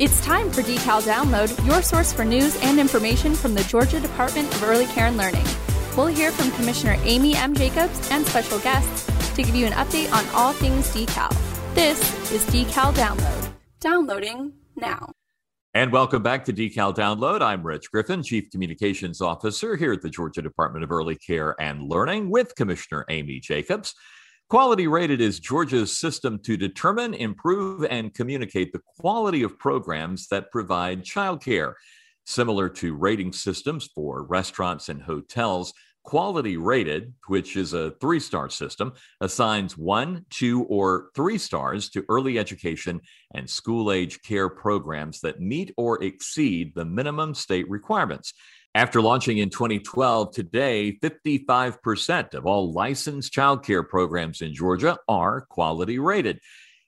It's time for Decal Download, your source for news and information from the Georgia Department of Early Care and Learning. We'll hear from Commissioner Amy M. Jacobs and special guests to give you an update on all things decal. This is Decal Download. Downloading now. And welcome back to Decal Download. I'm Reg Griffin, Chief Communications Officer here at the Georgia Department of Early Care and Learning with Commissioner Amy Jacobs. Quality Rated is Georgia's system to determine, improve, and communicate the quality of programs that provide childcare. Similar to rating systems for restaurants and hotels, Quality Rated, which is a three star system, assigns one, two, or three stars to early education and school age care programs that meet or exceed the minimum state requirements. After launching in 2012, today 55% of all licensed childcare programs in Georgia are quality rated.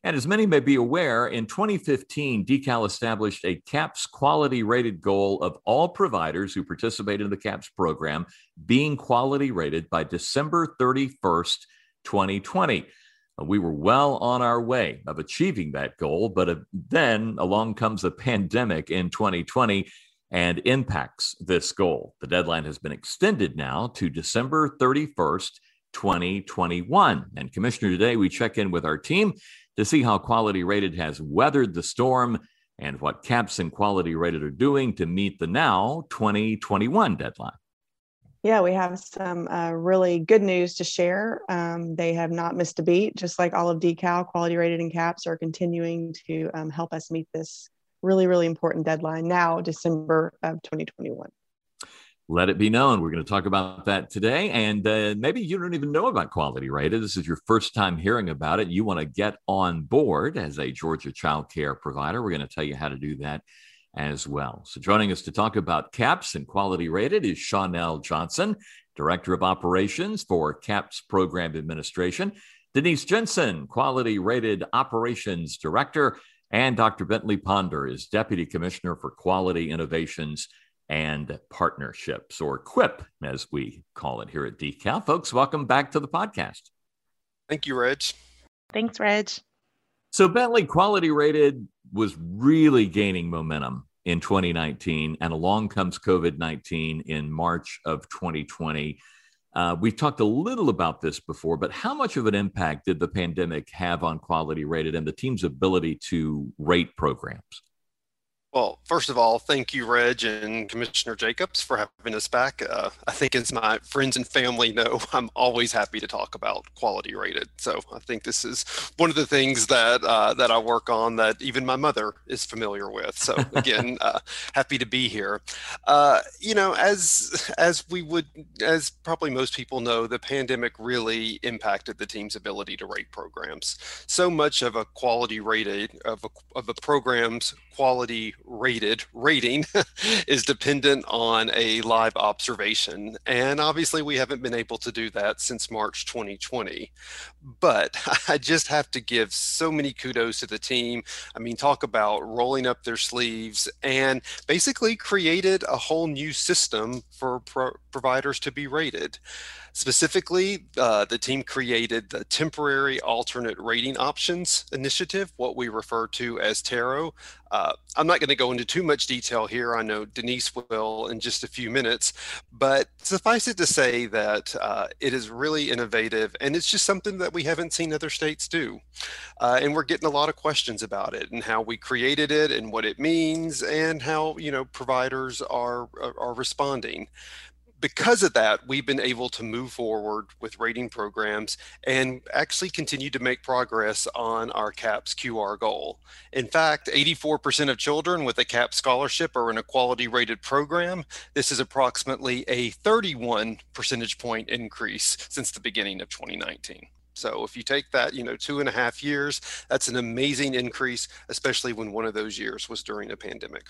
And as many may be aware, in 2015, Decal established a CAPS quality rated goal of all providers who participate in the CAPS program being quality rated by December 31st, 2020. Uh, we were well on our way of achieving that goal, but uh, then along comes a pandemic in 2020 and impacts this goal. The deadline has been extended now to December 31st, 2021. And Commissioner, today we check in with our team to see how Quality Rated has weathered the storm and what CAPS and Quality Rated are doing to meet the now 2021 deadline. Yeah, we have some uh, really good news to share. Um, they have not missed a beat, just like all of Decal, Quality Rated, and CAPS are continuing to um, help us meet this really, really important deadline now, December of 2021. Let it be known. We're going to talk about that today. And uh, maybe you don't even know about Quality Rated. This is your first time hearing about it. You want to get on board as a Georgia child care provider. We're going to tell you how to do that as well. So, joining us to talk about CAPS and Quality Rated is Shawnell Johnson, Director of Operations for CAPS Program Administration, Denise Jensen, Quality Rated Operations Director, and Dr. Bentley Ponder is Deputy Commissioner for Quality Innovations and Partnerships, or QUIP, as we call it here at Decal. Folks, welcome back to the podcast. Thank you, Reg. Thanks, Reg. So, Bentley Quality Rated was really gaining momentum in 2019, and along comes COVID 19 in March of 2020. Uh, we've talked a little about this before, but how much of an impact did the pandemic have on quality rated and the team's ability to rate programs? Well, first of all, thank you, Reg and Commissioner Jacobs, for having us back. Uh, I think, as my friends and family know, I'm always happy to talk about quality rated. So I think this is one of the things that uh, that I work on that even my mother is familiar with. So again, uh, happy to be here. Uh, you know, as as we would, as probably most people know, the pandemic really impacted the team's ability to rate programs. So much of a quality rated of a, of a program's quality rated rating is dependent on a live observation. And obviously, we haven't been able to do that since March 2020. But I just have to give so many kudos to the team. I mean, talk about rolling up their sleeves and basically created a whole new system for pro- providers to be rated. Specifically, uh, the team created the Temporary Alternate Rating Options Initiative, what we refer to as TARO. Uh, I'm not going to go into too much detail here. I know Denise will in just a few minutes, but suffice it to say that uh, it is really innovative and it's just something that we haven't seen other states do. Uh, and we're getting a lot of questions about it and how we created it and what it means and how, you know, providers are, are, are responding because of that, we've been able to move forward with rating programs and actually continue to make progress on our CAPS QR goal. In fact, 84% of children with a CAPS scholarship are in a quality rated program. This is approximately a 31 percentage point increase since the beginning of 2019. So if you take that, you know, two and a half years, that's an amazing increase, especially when one of those years was during a pandemic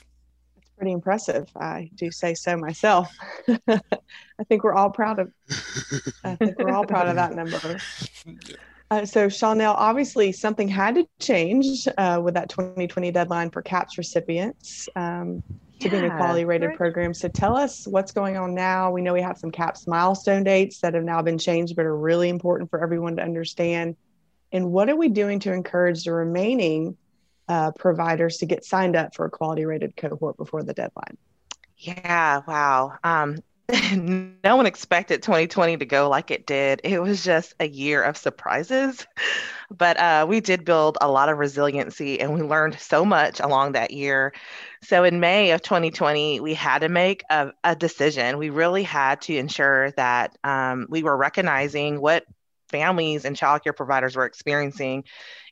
pretty impressive. I do say so myself. I think we're all proud of. I think we're all proud of that number. Uh, so, Shawnell, obviously something had to change uh, with that 2020 deadline for CAPS recipients um, to yeah, be in a quality rated right. program. So, tell us what's going on now. We know we have some CAPS milestone dates that have now been changed, but are really important for everyone to understand. And what are we doing to encourage the remaining uh, providers to get signed up for a quality rated cohort before the deadline? Yeah, wow. Um, no one expected 2020 to go like it did. It was just a year of surprises. But uh, we did build a lot of resiliency and we learned so much along that year. So in May of 2020, we had to make a, a decision. We really had to ensure that um, we were recognizing what families and childcare providers were experiencing.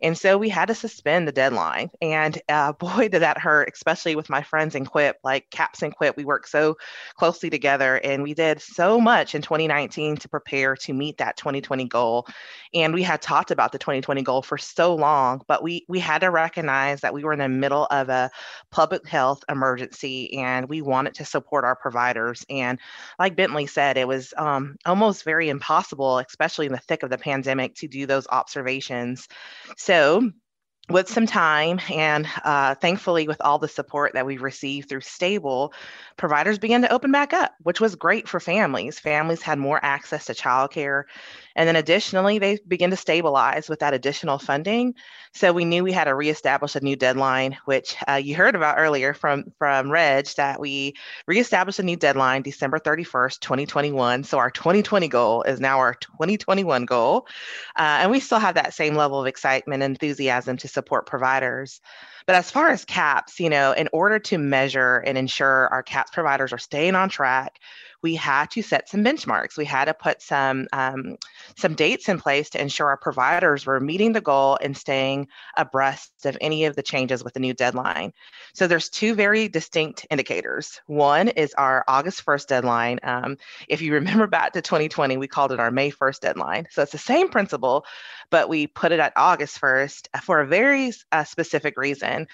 And so we had to suspend the deadline. And uh, boy, did that hurt, especially with my friends in QIP, like CAPS and QIP. We worked so closely together and we did so much in 2019 to prepare to meet that 2020 goal. And we had talked about the 2020 goal for so long, but we, we had to recognize that we were in the middle of a public health emergency and we wanted to support our providers. And like Bentley said, it was um, almost very impossible, especially in the thick of the pandemic to do those observations. So with some time and uh, thankfully with all the support that we've received through stable providers began to open back up which was great for families families had more access to childcare and then additionally, they begin to stabilize with that additional funding. So we knew we had to reestablish a new deadline, which uh, you heard about earlier from, from Reg, that we reestablished a new deadline December 31st, 2021. So our 2020 goal is now our 2021 goal. Uh, and we still have that same level of excitement and enthusiasm to support providers. But as far as CAPS, you know, in order to measure and ensure our CAPS providers are staying on track, we had to set some benchmarks. We had to put some um, some dates in place to ensure our providers were meeting the goal and staying abreast of any of the changes with the new deadline. So there's two very distinct indicators. One is our August 1st deadline. Um, if you remember back to 2020, we called it our May 1st deadline. So it's the same principle, but we put it at August 1st for a very uh, specific reason.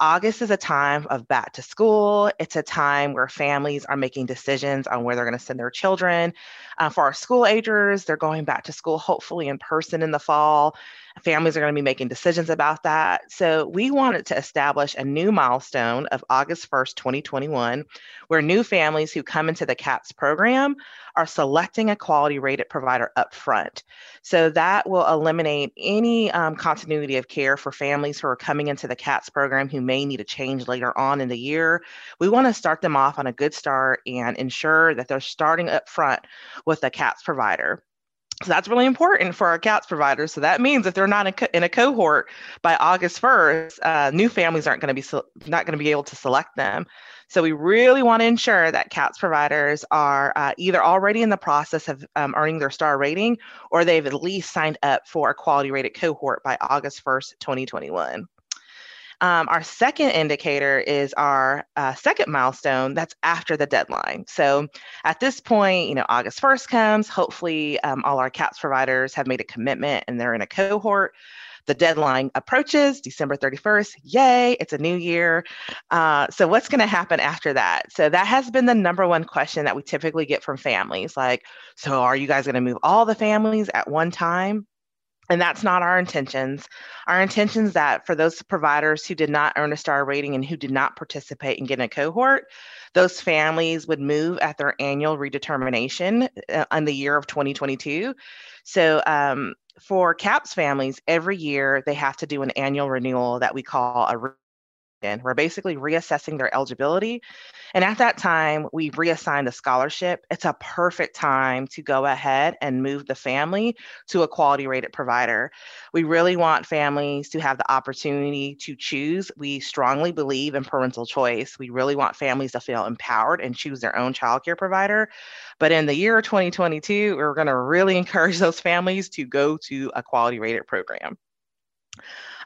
August is a time of back to school. It's a time where families are making decisions on where they're going to send their children. Uh, for our school agers, they're going back to school hopefully in person in the fall. Families are going to be making decisions about that. So we wanted to establish a new milestone of August 1st, 2021, where new families who come into the CAPS program are selecting a quality rated provider up front. So that will eliminate any um, continuity of care for families who are coming into the CAPS program who may need a change later on in the year. We want to start them off on a good start and ensure that they're starting up front with a CAPS provider. So that's really important for our CAPS providers. So that means if they're not in, co- in a cohort by August 1st, uh, new families aren't going to be so, not going to be able to select them. So we really want to ensure that CAPS providers are uh, either already in the process of um, earning their star rating or they've at least signed up for a quality rated cohort by August 1st, 2021. Um, our second indicator is our uh, second milestone that's after the deadline. So at this point, you know, August 1st comes, hopefully um, all our CAPS providers have made a commitment and they're in a cohort. The deadline approaches December 31st. Yay, it's a new year. Uh, so, what's going to happen after that? So, that has been the number one question that we typically get from families like, so are you guys going to move all the families at one time? And that's not our intentions. Our intentions that for those providers who did not earn a star rating and who did not participate in getting a cohort, those families would move at their annual redetermination uh, in the year of 2022. So um, for CAPS families, every year they have to do an annual renewal that we call a We're basically reassessing their eligibility. And at that time, we reassign the scholarship. It's a perfect time to go ahead and move the family to a quality rated provider. We really want families to have the opportunity to choose. We strongly believe in parental choice. We really want families to feel empowered and choose their own childcare provider. But in the year 2022, we're going to really encourage those families to go to a quality rated program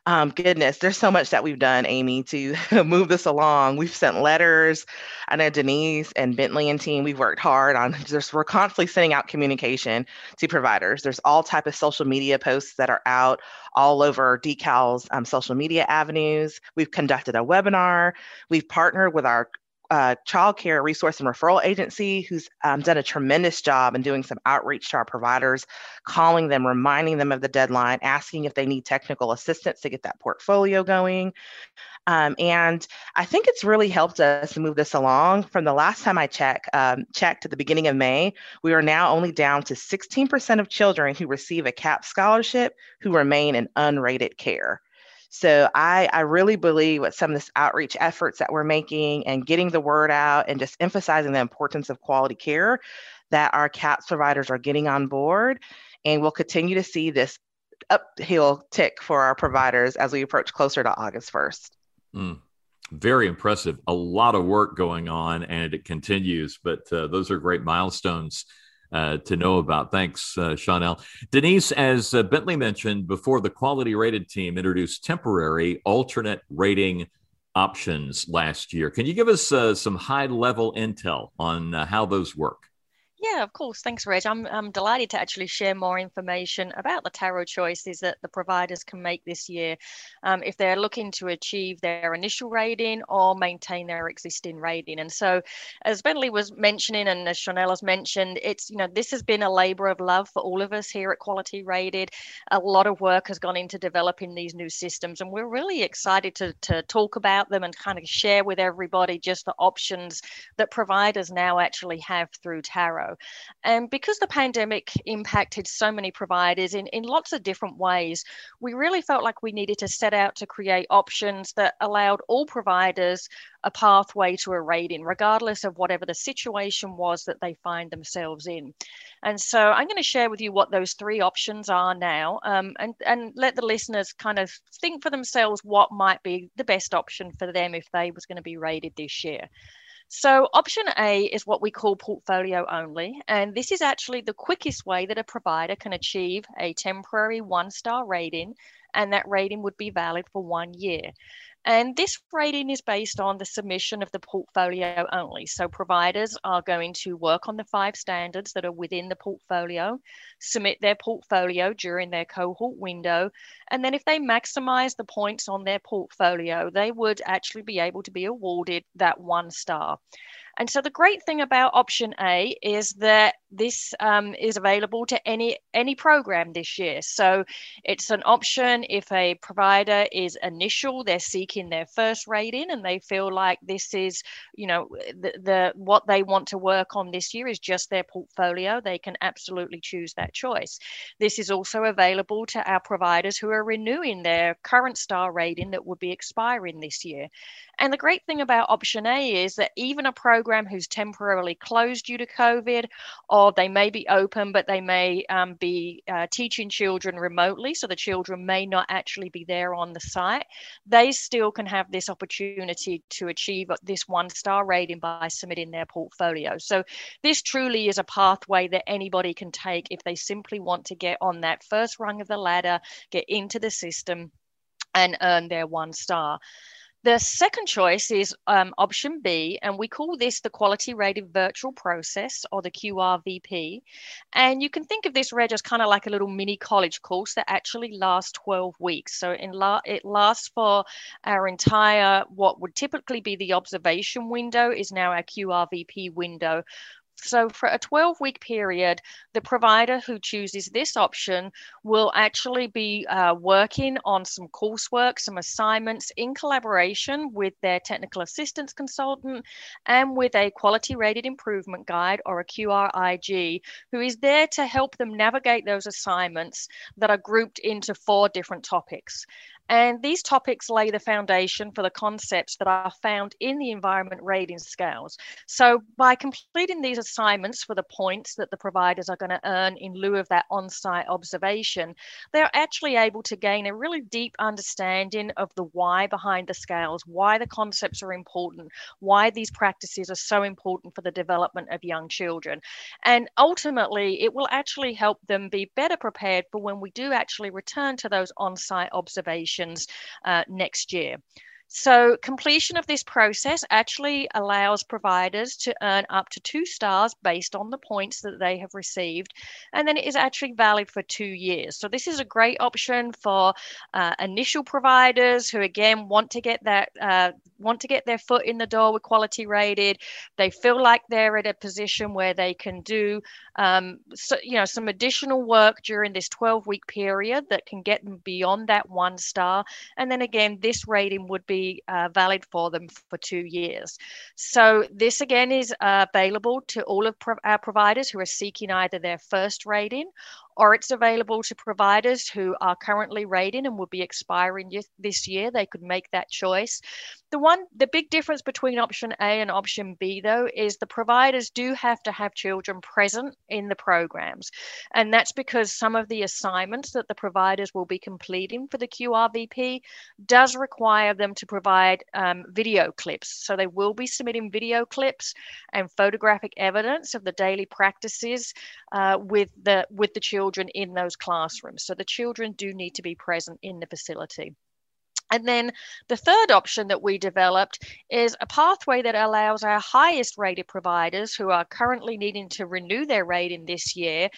um, goodness, there's so much that we've done, Amy, to move this along. We've sent letters. I know Denise and Bentley and team, we've worked hard on just, we're constantly sending out communication to providers. There's all type of social media posts that are out all over DeCal's um, social media avenues. We've conducted a webinar. We've partnered with our uh, child care resource and referral agency who's um, done a tremendous job in doing some outreach to our providers, calling them, reminding them of the deadline, asking if they need technical assistance to get that portfolio going. Um, and I think it's really helped us move this along. From the last time I checked, um, checked at the beginning of May, we are now only down to 16% of children who receive a CAP scholarship who remain in unrated care. So I, I really believe with some of this outreach efforts that we're making and getting the word out and just emphasizing the importance of quality care that our CAPS providers are getting on board. And we'll continue to see this uphill tick for our providers as we approach closer to August 1st. Mm, very impressive. A lot of work going on and it continues, but uh, those are great milestones. Uh, to know about. Thanks, uh, Chanel. Denise, as uh, Bentley mentioned before, the quality rated team introduced temporary alternate rating options last year. Can you give us uh, some high level intel on uh, how those work? Yeah, of course. Thanks, Reg. I'm, I'm delighted to actually share more information about the TARO choices that the providers can make this year um, if they're looking to achieve their initial rating or maintain their existing rating. And so, as Bentley was mentioning, and as Chanel has mentioned, it's, you know, this has been a labor of love for all of us here at Quality Rated. A lot of work has gone into developing these new systems, and we're really excited to, to talk about them and kind of share with everybody just the options that providers now actually have through TARO. And because the pandemic impacted so many providers in, in lots of different ways, we really felt like we needed to set out to create options that allowed all providers a pathway to a rating, regardless of whatever the situation was that they find themselves in. And so I'm going to share with you what those three options are now um, and, and let the listeners kind of think for themselves what might be the best option for them if they was going to be rated this year. So option A is what we call portfolio only. And this is actually the quickest way that a provider can achieve a temporary one star rating. And that rating would be valid for one year. And this rating is based on the submission of the portfolio only. So providers are going to work on the five standards that are within the portfolio, submit their portfolio during their cohort window. And then if they maximize the points on their portfolio, they would actually be able to be awarded that one star. And so the great thing about option A is that this um, is available to any any program this year. So it's an option if a provider is initial, they're seeking their first rating, and they feel like this is, you know, the, the what they want to work on this year is just their portfolio. They can absolutely choose that choice. This is also available to our providers who are renewing their current star rating that would be expiring this year. And the great thing about option A is that even a program who's temporarily closed due to COVID, or they may be open, but they may um, be uh, teaching children remotely, so the children may not actually be there on the site, they still can have this opportunity to achieve this one star rating by submitting their portfolio. So this truly is a pathway that anybody can take if they simply want to get on that first rung of the ladder, get into the system, and earn their one star. The second choice is um, option B, and we call this the Quality Rated Virtual Process or the QRVP. And you can think of this, Reg, as kind of like a little mini college course that actually lasts 12 weeks. So la- it lasts for our entire, what would typically be the observation window, is now our QRVP window, so, for a 12 week period, the provider who chooses this option will actually be uh, working on some coursework, some assignments in collaboration with their technical assistance consultant and with a quality rated improvement guide or a QRIG who is there to help them navigate those assignments that are grouped into four different topics. And these topics lay the foundation for the concepts that are found in the environment rating scales. So, by completing these assignments for the points that the providers are going to earn in lieu of that on site observation, they're actually able to gain a really deep understanding of the why behind the scales, why the concepts are important, why these practices are so important for the development of young children. And ultimately, it will actually help them be better prepared for when we do actually return to those on site observations uh, next year. So, completion of this process actually allows providers to earn up to two stars based on the points that they have received, and then it is actually valid for two years. So, this is a great option for uh, initial providers who, again, want to get that uh, want to get their foot in the door with quality rated. They feel like they're at a position where they can do, um, so, you know, some additional work during this 12 week period that can get them beyond that one star, and then again, this rating would be uh, valid for them for two years. So this again is uh, available to all of pro- our providers who are seeking either their first rating or it's available to providers who are currently rating and will be expiring this year. They could make that choice. The one, the big difference between option A and option B, though, is the providers do have to have children present in the programs. And that's because some of the assignments that the providers will be completing for the QRVP does require them to provide um, video clips. So they will be submitting video clips and photographic evidence of the daily practices uh, with the with the children in those classrooms. So the children do need to be present in the facility. And then the third option that we developed is a pathway that allows our highest rated providers who are currently needing to renew their rating this year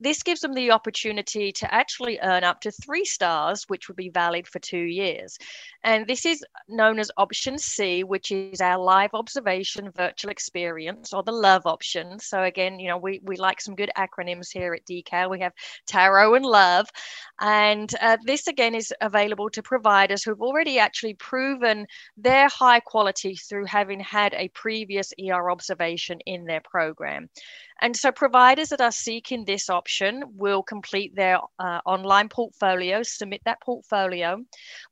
this gives them the opportunity to actually earn up to three stars, which would be valid for two years. And this is known as option C, which is our live observation virtual experience or the love option. So again, you know, we, we like some good acronyms here at DECAL. We have TARO and Love. And uh, this again is available to providers who've already actually proven their high quality through having had a previous ER observation in their program. And so providers that are seeking this option will complete their uh, online portfolio, submit that portfolio.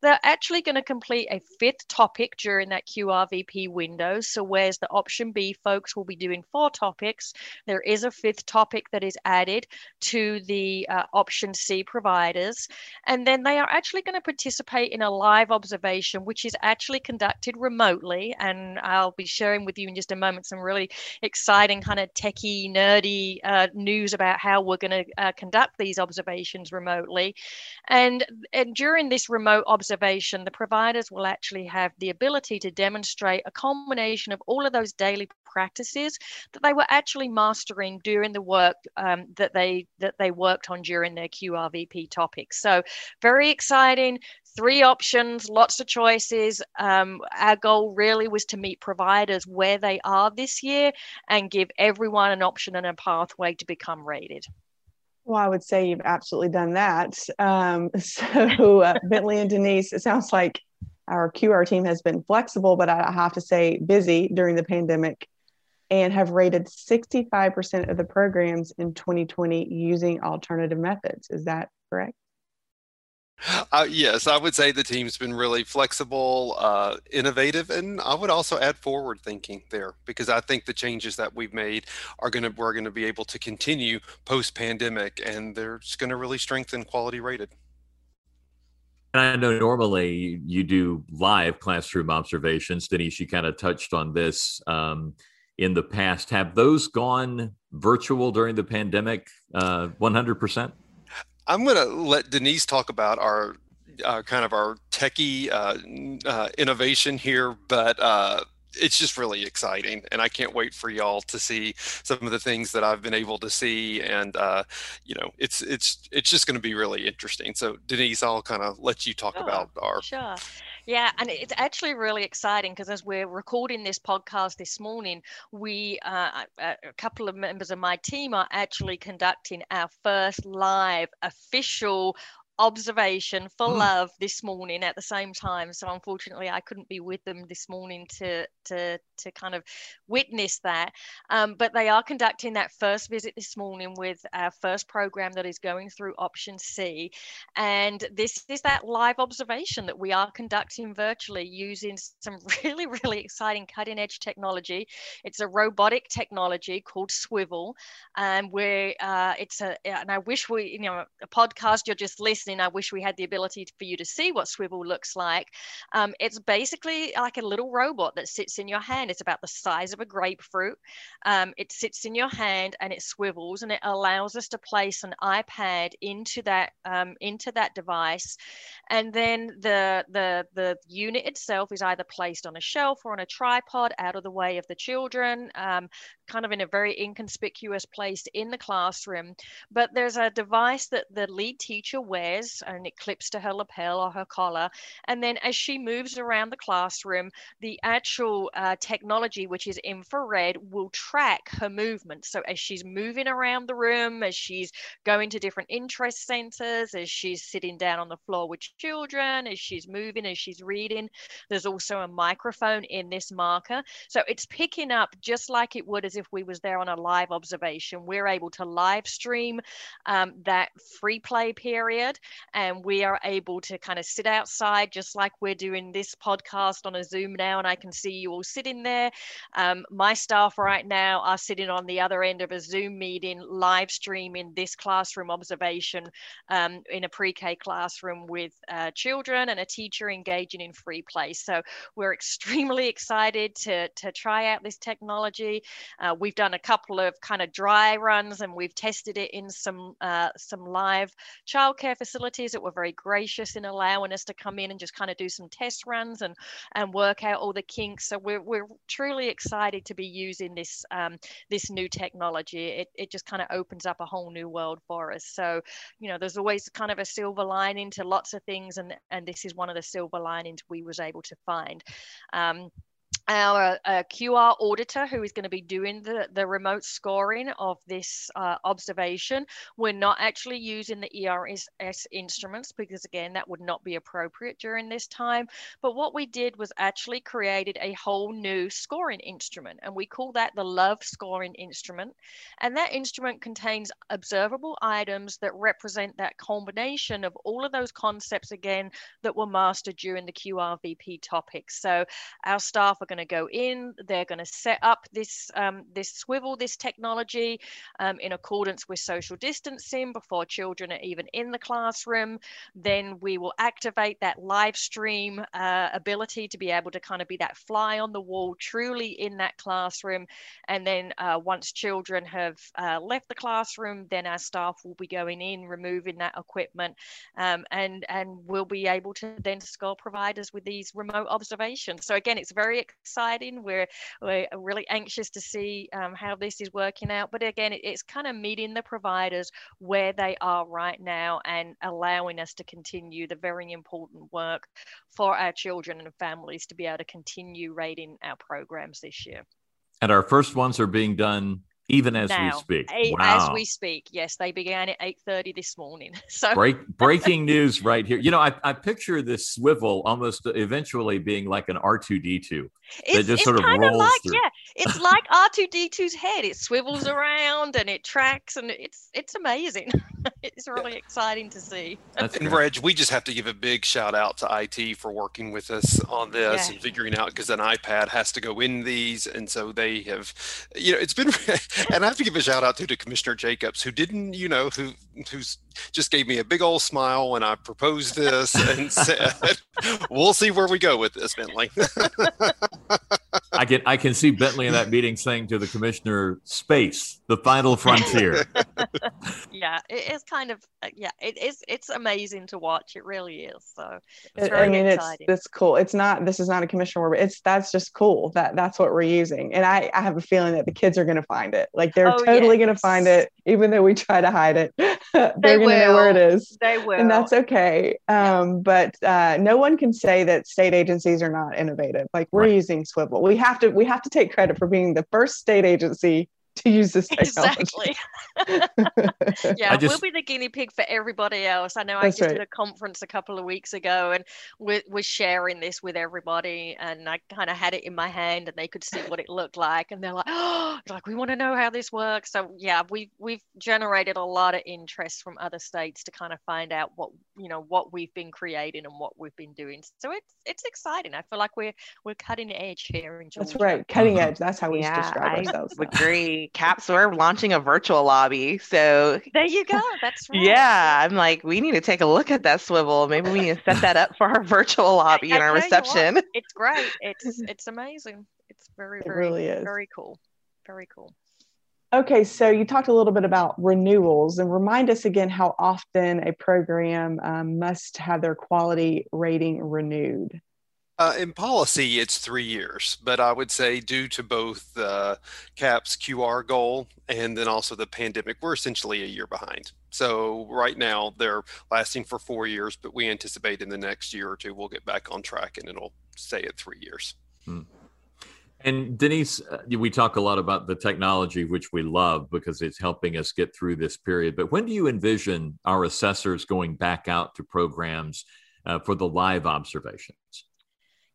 They're actually going to complete a fifth topic during that QRVP window. So whereas the option B folks will be doing four topics, there is a fifth topic that is added to the uh, option C providers. And then they are actually going to participate in a live observation, which is actually conducted remotely. And I'll be sharing with you in just a moment some really exciting kind of techie nerdy uh, news about how we're going to uh, conduct these observations remotely. And, and during this remote observation, the providers will actually have the ability to demonstrate a combination of all of those daily practices that they were actually mastering during the work um, that they that they worked on during their QRVP topics. So very exciting three options, lots of choices. Um, our goal really was to meet providers where they are this year and give everyone an option and a pathway to become rated. Well, I would say you've absolutely done that. Um, so, uh, Bentley and Denise, it sounds like our QR team has been flexible, but I have to say busy during the pandemic and have rated 65% of the programs in 2020 using alternative methods. Is that correct? Uh, yes, I would say the team's been really flexible, uh, innovative, and I would also add forward thinking there because I think the changes that we've made are going to we're going to be able to continue post pandemic, and they're going to really strengthen quality rated. And I know normally you do live classroom observations. Denise, you kind of touched on this um, in the past. Have those gone virtual during the pandemic? Uh, one hundred percent. I'm going to let Denise talk about our uh, kind of our techie uh, uh, innovation here, but uh, it's just really exciting, and I can't wait for y'all to see some of the things that I've been able to see, and uh, you know, it's it's it's just going to be really interesting. So Denise, I'll kind of let you talk sure, about our sure. Yeah, and it's actually really exciting because as we're recording this podcast this morning, we, uh, a couple of members of my team are actually conducting our first live official observation for mm. love this morning at the same time. So unfortunately i couldn't be with them this morning to to to kind of witness that. Um, but they are conducting that first visit this morning with our first program that is going through option c. And this is that live observation that we are conducting virtually using some really really exciting cutting edge technology. It's a robotic technology called Swivl. And where uh, it's a and i wish we you know a podcast you're just listening listening, I wish we had the ability for you to see what Swivl looks like. Um, it's basically like a little robot that sits in your hand. It's about the size of a grapefruit. Um, it sits in your hand and it swivels and it allows us to place an iPad into that um, into that device, and then the the the unit itself is either placed on a shelf or on a tripod out of the way of the children, um, kind of in a very inconspicuous place in the classroom. But there's a device that the lead teacher wears eyes and it clips to her lapel or her collar. And then as she moves around the classroom, the actual uh, technology, which is infrared, will track her movement. So as she's moving around the room, as she's going to different interest centers, as she's sitting down on the floor with children, as she's moving, as she's reading, there's also a microphone in this marker. So it's picking up just like it would as if we was there on a live observation. We're able to live stream um, that free play period and we are able to kind of sit outside just like we're doing this podcast on a Zoom now and I can see you all sitting there. Um, my staff right now are sitting on the other end of a Zoom meeting live streaming this classroom observation um, in a pre-K classroom with uh, children and a teacher engaging in free play. So we're extremely excited to, to try out this technology. Uh, we've done a couple of kind of dry runs and we've tested it in some uh, some live childcare facilities that were very gracious in allowing us to come in and just kind of do some test runs and and work out all the kinks. So we're, we're truly excited to be using this um, this new technology. It, it just kind of opens up a whole new world for us. So you know, there's always kind of a silver lining to lots of things, and and this is one of the silver linings we was able to find. Um, our uh, QR auditor who is going to be doing the, the remote scoring of this uh, observation. We're not actually using the ERS instruments because again, that would not be appropriate during this time. But what we did was actually created a whole new scoring instrument and we call that the Love scoring instrument. And that instrument contains observable items that represent that combination of all of those concepts again that were mastered during the QRVP topics. So our staff are going to go in. They're going to set up this um, this Swivl, this technology, um, in accordance with social distancing before children are even in the classroom. Then we will activate that live stream uh, ability to be able to kind of be that fly on the wall, truly in that classroom. And then uh, once children have uh, left the classroom, then our staff will be going in, removing that equipment, um, and and we'll be able to then score providers with these remote observations. So again, it's very exciting. We're, we're really anxious to see um, how this is working out. But again, it, it's kind of meeting the providers where they are right now and allowing us to continue the very important work for our children and families to be able to continue rating our programs this year. And our first ones are being done even as now, we speak. Wow. As we speak, yes, they began at eight thirty this morning. So Break, breaking news right here. You know, I, I picture this Swivl almost eventually being like an R two D two. It just sort of rolls like, through. Yeah, it's like R two D 2s head. It swivels around and it tracks, and it's it's amazing. it's really exciting to see. That's and Reg, we just have to give a big shout out to IT for working with us on this yeah. and figuring out because an iPad has to go in these, and so they have, you know, it's been. and I have to give a shout out to, to Commissioner Jacobs, who didn't, you know, who who's just gave me a big old smile when I proposed this and said, "We'll see where we go with this, Bentley." I can I can see Bentley in that meeting saying to the commissioner, "Space, the final frontier." yeah, it is kind of uh, yeah, it is. It's amazing to watch. It really is. So it's I mean, exciting. it's it's cool. It's not. This is not a commissioner. word. It's that's just cool. That that's what we're using, and I I have a feeling that the kids are going to find it. Like they're oh, totally yes. going to find it, even though we try to hide it. they're they going to know where it is. They will, and that's okay. Um, yeah. But uh, no one can say that state agencies are not innovative. Like we're right. using Swivl. We have to we have to take credit for being the first state agency to use this technology. Exactly. yeah, just, we'll be the guinea pig for everybody else. I know I just right. did a conference a couple of weeks ago and we're, we're sharing this with everybody and I kind of had it in my hand and they could see what it looked like and they're like, oh, like we want to know how this works. So yeah, we've we've generated a lot of interest from other states to kind of find out what you know what we've been creating and what we've been doing. So it's it's exciting. I feel like we're we're cutting edge here in Georgia. That's right, cutting uh-huh. edge. That's how we yeah, describe I ourselves. Agree. Caps, we're launching a virtual lobby. So there you go. That's right. Yeah. I'm like, we need to take a look at that Swivl. Maybe we need to set that up for our virtual lobby and our reception. It's great. It's it's amazing. It's very, very, it really is. very cool. Very cool. Okay, so you talked a little bit about renewals and remind us again how often a program um, must have their quality rating renewed. Uh, in policy, it's three years, but I would say due to both uh, CAP's QR goal and then also the pandemic, we're essentially a year behind. So right now they're lasting for four years, but we anticipate in the next year or two we'll get back on track and it'll stay at three years. Hmm. And Denise, uh, we talk a lot about the technology, which we love because it's helping us get through this period. But when do you envision our assessors going back out to programs uh, for the live observations?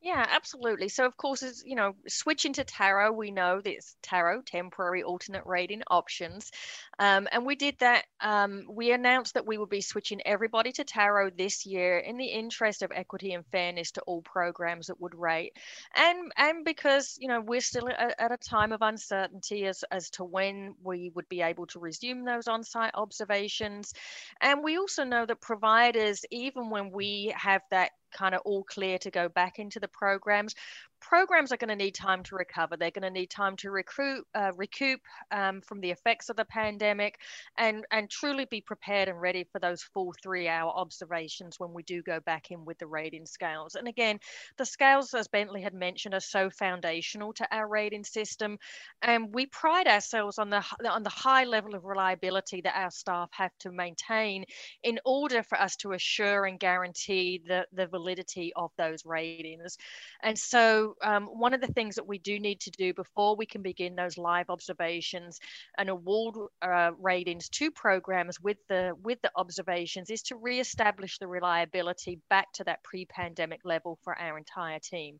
Yeah, absolutely. So, of course, as you know, switching to TARO, we know there's TARO temporary alternate rating options, um, and we did that. Um, we announced that we would be switching everybody to TARO this year in the interest of equity and fairness to all programs that would rate, and and because you know we're still at, at a time of uncertainty as as to when we would be able to resume those on-site observations, and we also know that providers, even when we have that kind of all clear to go back into the programs programs are going to need time to recover. They're going to need time to recruit, uh, recoup um, from the effects of the pandemic, and and truly be prepared and ready for those full three-hour observations when we do go back in with the rating scales. And again, the scales, as Bentley had mentioned, are so foundational to our rating system, and we pride ourselves on the on the high level of reliability that our staff have to maintain in order for us to assure and guarantee the the validity of those ratings. And so um, one of the things that we do need to do before we can begin those live observations and award uh, ratings to programs with the with the observations is to reestablish the reliability back to that pre-pandemic level for our entire team.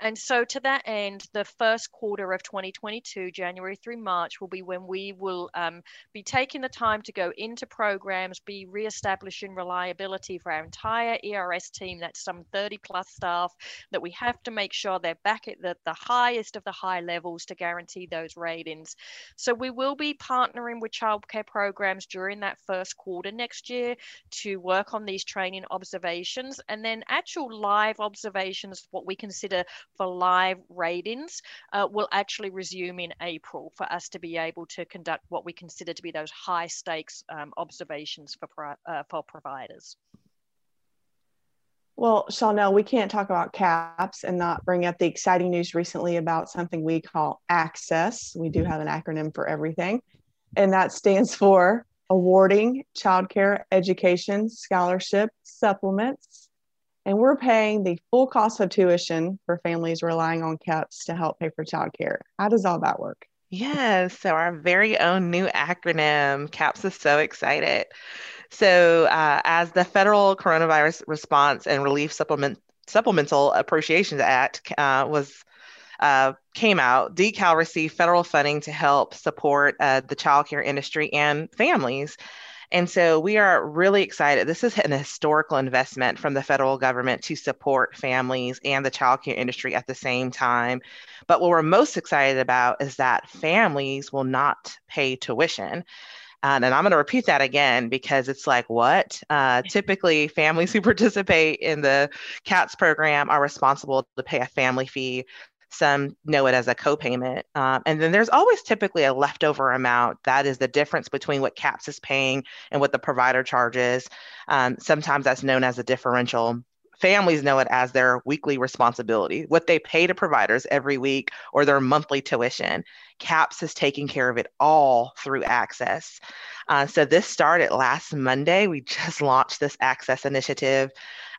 And so to that end, the first quarter of 2022, January through March, will be when we will um, be taking the time to go into programs, be reestablishing reliability for our entire ERS team. That's some 30 plus staff that we have to make sure they're back at the, the highest of the high levels to guarantee those ratings. So we will be partnering with childcare programs during that first quarter next year to work on these training observations and then actual live observations, what we consider for live ratings, uh, will actually resume in April for us to be able to conduct what we consider to be those high stakes um, observations for, uh, for providers. Well, Chanel, we can't talk about CAPS and not bring up the exciting news recently about something we call ACCESS. We do have an acronym for everything, and that stands for Awarding Childcare Education Scholarship Supplements. And we're paying the full cost of tuition for families relying on CAPS to help pay for childcare. How does all that work? Yes, so our very own new acronym, CAPS is so excited. So, uh, as the Federal Coronavirus Response and Relief Supplement Supplemental Appropriations Act uh, was uh, came out, DeCal received federal funding to help support uh, the childcare industry and families. And so we are really excited. This is an historical investment from the federal government to support families and the childcare industry at the same time. But what we're most excited about is that families will not pay tuition. Um, and I'm going to repeat that again because it's like, what? Uh, typically, families who participate in the CAPS program are responsible to pay a family fee. Some know it as a copayment. Um, and then there's always typically a leftover amount. That is the difference between what CAPS is paying and what the provider charges. Um, sometimes that's known as a differential families know it as their weekly responsibility, what they pay to providers every week or their monthly tuition. CAPS is taking care of it all through access. Uh, so this started last Monday. We just launched this access initiative.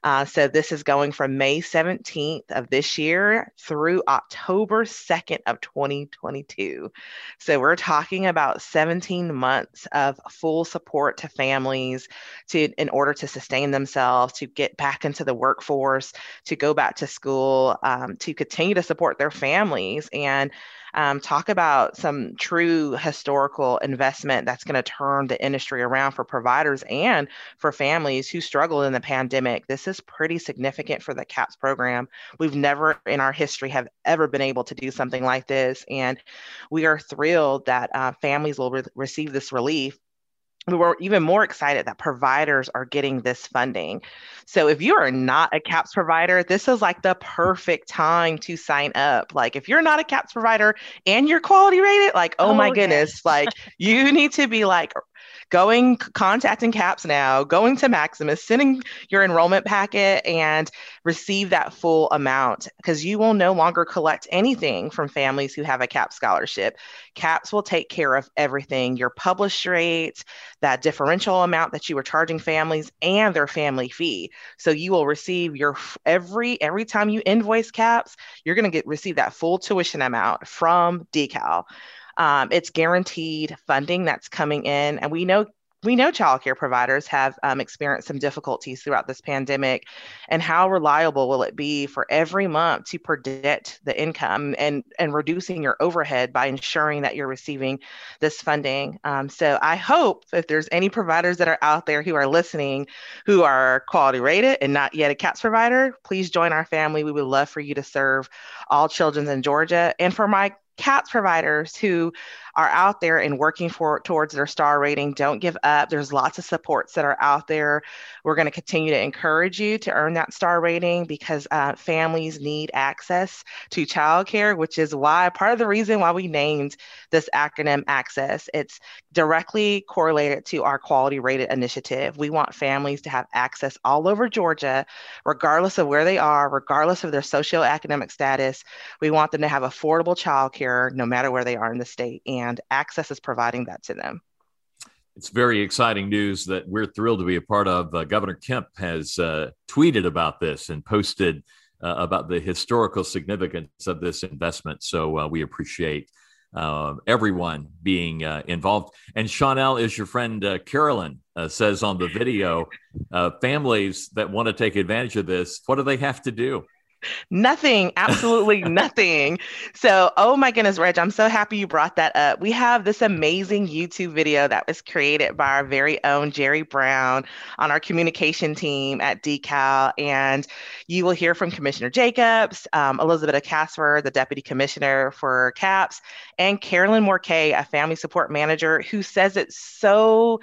Uh, so this is going from May 17th of this year through October 2nd of 2022. So we're talking about 17 months of full support to families to in order to sustain themselves, to get back into the workforce, to go back to school, um, to continue to support their families and um, talk about some true historical investment that's going to turn the industry around for providers and for families who struggled in the pandemic. This is pretty significant for the CAPS program. We've never in our history have ever been able to do something like this. And we are thrilled that uh, families will re- receive this relief were even more excited that providers are getting this funding. So if you are not a CAPS provider, this is like the perfect time to sign up. Like if you're not a CAPS provider and you're quality rated, like oh, oh my goodness, like you need to be like going contacting caps now going to maximus sending your enrollment packet and receive that full amount because you will no longer collect anything from families who have a cap scholarship. Caps will take care of everything your published rate that differential amount that you were charging families and their family fee. So you will receive your every every time you invoice caps you're going to get receive that full tuition amount from decal um, it's guaranteed funding that's coming in, and we know we know childcare providers have um, experienced some difficulties throughout this pandemic and how reliable will it be for every month to predict the income and, and reducing your overhead by ensuring that you're receiving this funding? Um, so i hope if there's any providers that are out there who are listening who are quality rated and not yet a caps provider please join our family. We would love for you to serve all children in georgia. And for my CAPS providers who are out there and working for towards their star rating. Don't give up. There's lots of supports that are out there. We're going to continue to encourage you to earn that star rating because uh, families need access to childcare, which is why part of the reason why we named this acronym Access. It's directly correlated to our quality rated initiative. We want families to have access all over Georgia, regardless of where they are, regardless of their socioeconomic status. We want them to have affordable childcare no matter where they are in the state. And and Access is providing that to them. It's very exciting news that we're thrilled to be a part of. Uh, Governor Kemp has uh, tweeted about this and posted uh, about the historical significance of this investment. So uh, we appreciate uh, everyone being uh, involved. And Chanel is your friend Carolyn says on the video families that want to take advantage of this, what do they have to do? Nothing, absolutely nothing. So, oh my goodness, Reg, I'm so happy you brought that up. We have this amazing YouTube video that was created by our very own Jerry Brown on our communication team at Decal. And you will hear from Commissioner Jacobs, um, Elizabeth Casper, the Deputy Commissioner for CAPS, and Carolyn Morkay, a family support manager, who says it's so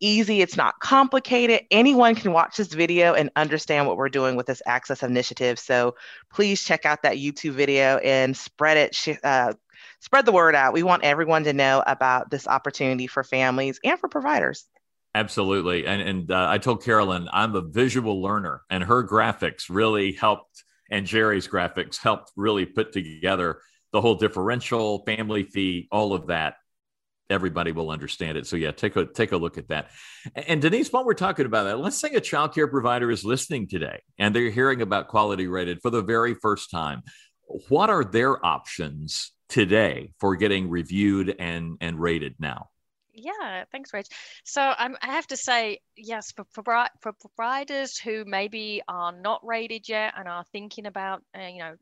easy, it's not complicated. Anyone can watch this video and understand what we're doing with this access initiative. So please check out that YouTube video and spread it. Uh, spread the word out. We want everyone to know about this opportunity for families and for providers. Absolutely. And, and uh, I told Carolyn, I'm a visual learner, and her graphics really helped, and Jerry's graphics helped really put together the whole differential, family fee, all of that everybody will understand it. So yeah, take a take a look at that. And Denise, while we're talking about that, let's say a child care provider is listening today and they're hearing about quality rated for the very first time. What are their options today for getting reviewed and and rated now? Yeah, thanks, Rich. So um, I have to say, yes, for, for for providers who maybe are not rated yet and are thinking about, uh, you know,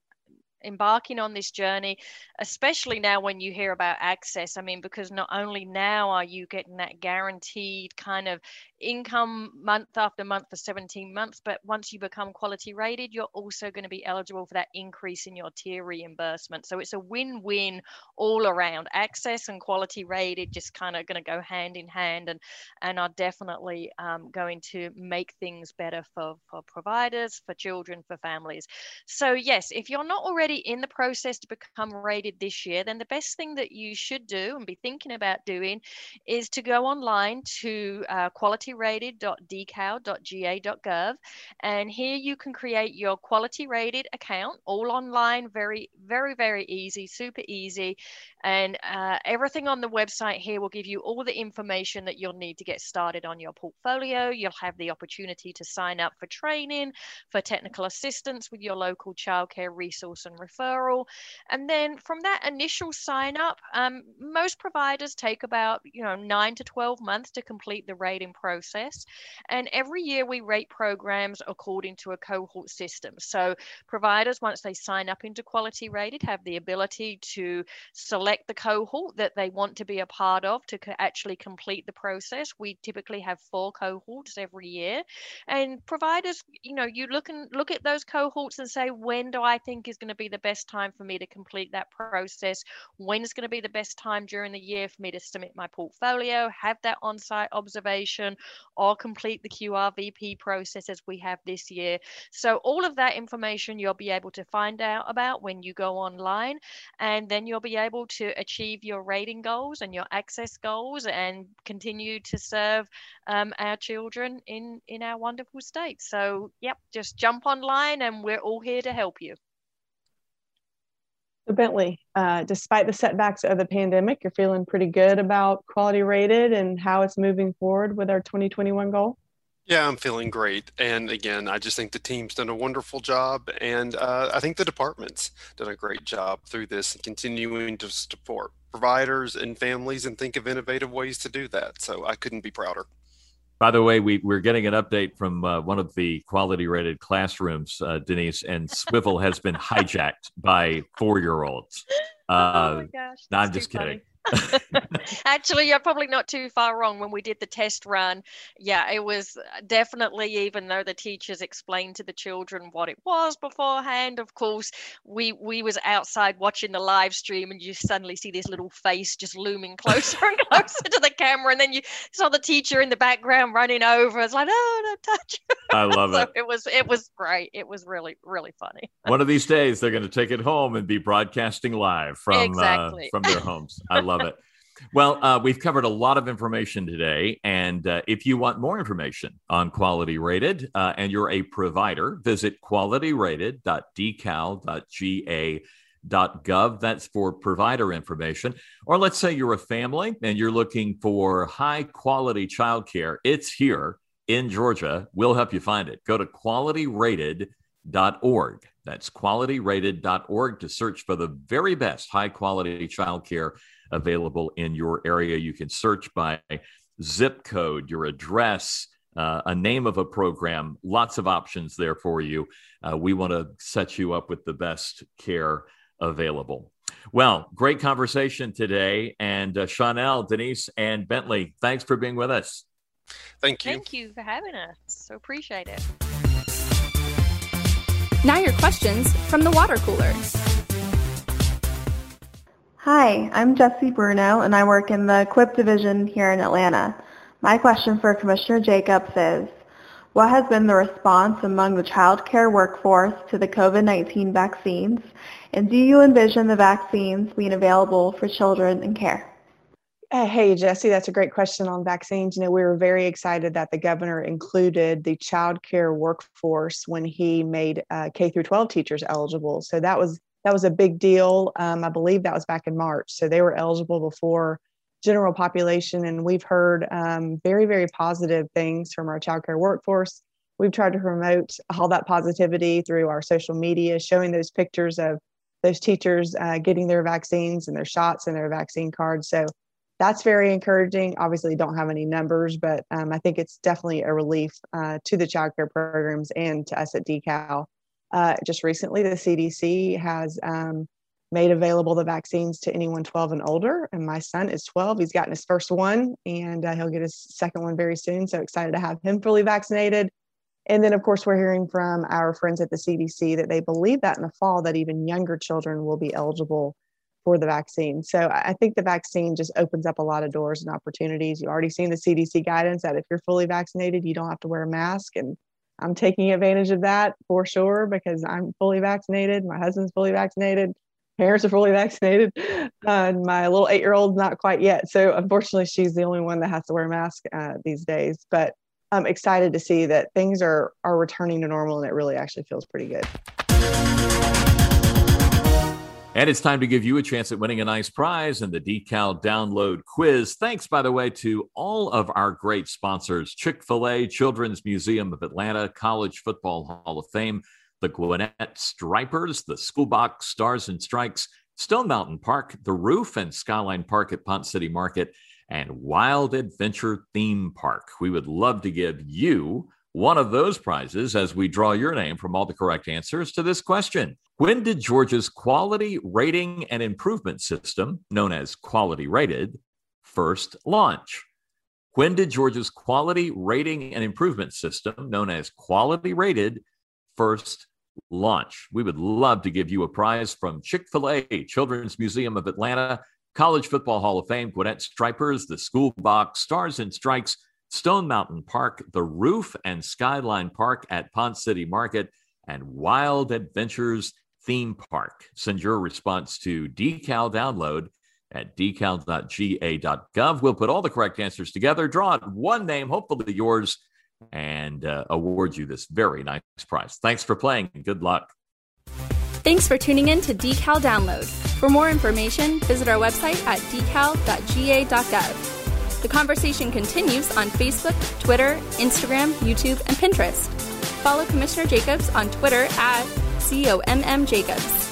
embarking on this journey, especially now when you hear about access. I mean, because not only now are you getting that guaranteed kind of income month after month for 17 months, but once you become quality rated, you're also going to be eligible for that increase in your tier reimbursement. So it's a win win all around. Access and quality rated just kind of going to go hand in hand and, and are definitely um, going to make things better for, for providers, for children, for families. So, yes, if you're not already in the process to become rated this year, then the best thing that you should do and be thinking about doing is to go online to uh, qualityrated.decal.ga.gov. And here you can create your quality rated account all online, very, very, very easy, super easy. And uh, everything on the website here will give you all the information that you'll need to get started on your portfolio. You'll have the opportunity to sign up for training, for technical assistance with your local childcare resource and referral. And then from that initial sign up, um, most providers take about you know nine to 12 months to complete the rating process. And every year we rate programs according to a cohort system. So providers, once they sign up into quality rated, have the ability to select select the cohort that they want to be a part of to actually complete the process. We typically have four cohorts every year, and providers, you know, you look and look at those cohorts and say, when do I think is going to be the best time for me to complete that process? When's going to be the best time during the year for me to submit my portfolio, have that on site observation, or complete the QRVP process as we have this year? So, all of that information you'll be able to find out about when you go online, and then you'll be able to achieve your rating goals and your access goals and continue to serve um, our children in, in our wonderful state. So, yep, just jump online and we're all here to help you. So Bentley, uh, despite the setbacks of the pandemic, you're feeling pretty good about quality rated and how it's moving forward with our 2021 goal? Yeah, I'm feeling great. And again, I just think the team's done a wonderful job. And uh, I think the department's done a great job through this and continuing to support providers and families and think of innovative ways to do that. So I couldn't be prouder. By the way, we, we're getting an update from uh, one of the quality rated classrooms, uh, Denise, and Swivl has been hijacked by four year olds. oh my uh, gosh. I'm just kidding. Actually, you're probably not too far wrong. When we did the test run, yeah, it was definitely, even though the teachers explained to the children what it was beforehand, of course, we we was outside watching the live stream and you suddenly see this little face just looming closer and closer to the camera. And then you saw the teacher in the background running over. It's like, oh, don't touch. I love so it. It was it was great. It was really, really funny. One of these days they're going to take it home and be broadcasting live from uh, exactly. uh, from their homes. I love love it. Well, uh, we've covered a lot of information today. And uh, if you want more information on Quality Rated uh, and you're a provider, visit qualityrated.decal.ga.gov. That's for provider information. Or let's say you're a family and you're looking for high quality childcare. It's here in Georgia. We'll help you find it. Go to qualityrated.org. That's qualityrated.org to search for the very best high quality childcare available in your area. You can search by zip code, your address, uh, a name of a program, lots of options there for you. Uh, we want to set you up with the best care available. Well, great conversation today. And uh, Chanel, Denise, and Bentley, thanks for being with us. Thank you. Thank you for having us. So appreciate it. Now, your questions from the water cooler. Hi, I'm Jesse Bruno, and I work in the QIP division here in Atlanta. My question for Commissioner Jacobs is, what has been the response among the child care workforce to the COVID-19 vaccines, and do you envision the vaccines being available for children in care? Uh, hey, Jesse, that's a great question on vaccines. You know, we were very excited that the governor included the child care workforce when he made uh, K through 12 teachers eligible. So that was that was a big deal. Um, I believe that was back in March. So they were eligible before general population. And we've heard um, very, very positive things from our childcare workforce. We've tried to promote all that positivity through our social media, showing those pictures of those teachers uh, getting their vaccines and their shots and their vaccine cards. So that's very encouraging. Obviously, don't have any numbers, but um, I think it's definitely a relief uh, to the childcare programs and to us at DECAL uh, just recently, the CDC has um, made available the vaccines to anyone 12 and older. And my son is 12. He's gotten his first one and uh, he'll get his second one very soon. So excited to have him fully vaccinated. And then, of course, we're hearing from our friends at the CDC that they believe that in the fall that even younger children will be eligible for the vaccine. So I think the vaccine just opens up a lot of doors and opportunities. You've already seen the CDC guidance that if you're fully vaccinated, you don't have to wear a mask. And I'm taking advantage of that for sure because I'm fully vaccinated. My husband's fully vaccinated. Parents are fully vaccinated. Uh, and my little eight year old's not quite yet. So unfortunately, she's the only one that has to wear a mask uh, these days. But I'm excited to see that things are are returning to normal and it really actually feels pretty good. And it's time to give you a chance at winning a nice prize in the Decal Download Quiz. Thanks, by the way, to all of our great sponsors Chick fil A, Children's Museum of Atlanta, College Football Hall of Fame, the Gwinnett Stripers, the Schoolbox Stars and Strikes, Stone Mountain Park, The Roof and Skyline Park at Ponce City Market, and Wild Adventure Theme Park. We would love to give you one of those prizes as we draw your name from all the correct answers to this question. When did Georgia's quality rating and improvement system, known as Quality Rated, first launch? When did Georgia's quality rating and improvement system, known as Quality Rated, first launch. We would love to give you a prize from Chick fil A, Children's Museum of Atlanta, College Football Hall of Fame, Gwinnett Stripers, the School Box, Stars and Strikes, Stone Mountain Park, the Roof and Skyline Park at Ponce City Market, and Wild Adventures Theme Park. Send your response to decal download at decal.ga.gov. We'll put all the correct answers together, draw one name, hopefully yours, and uh, award you this very nice prize. Thanks for playing and good luck. Thanks for tuning in to Decal Download. For more information, visit our website at decal.ga.gov. The conversation continues on Facebook, Twitter, Instagram, YouTube, and Pinterest. Follow Commissioner Jacobs on Twitter at COMM Jacobs.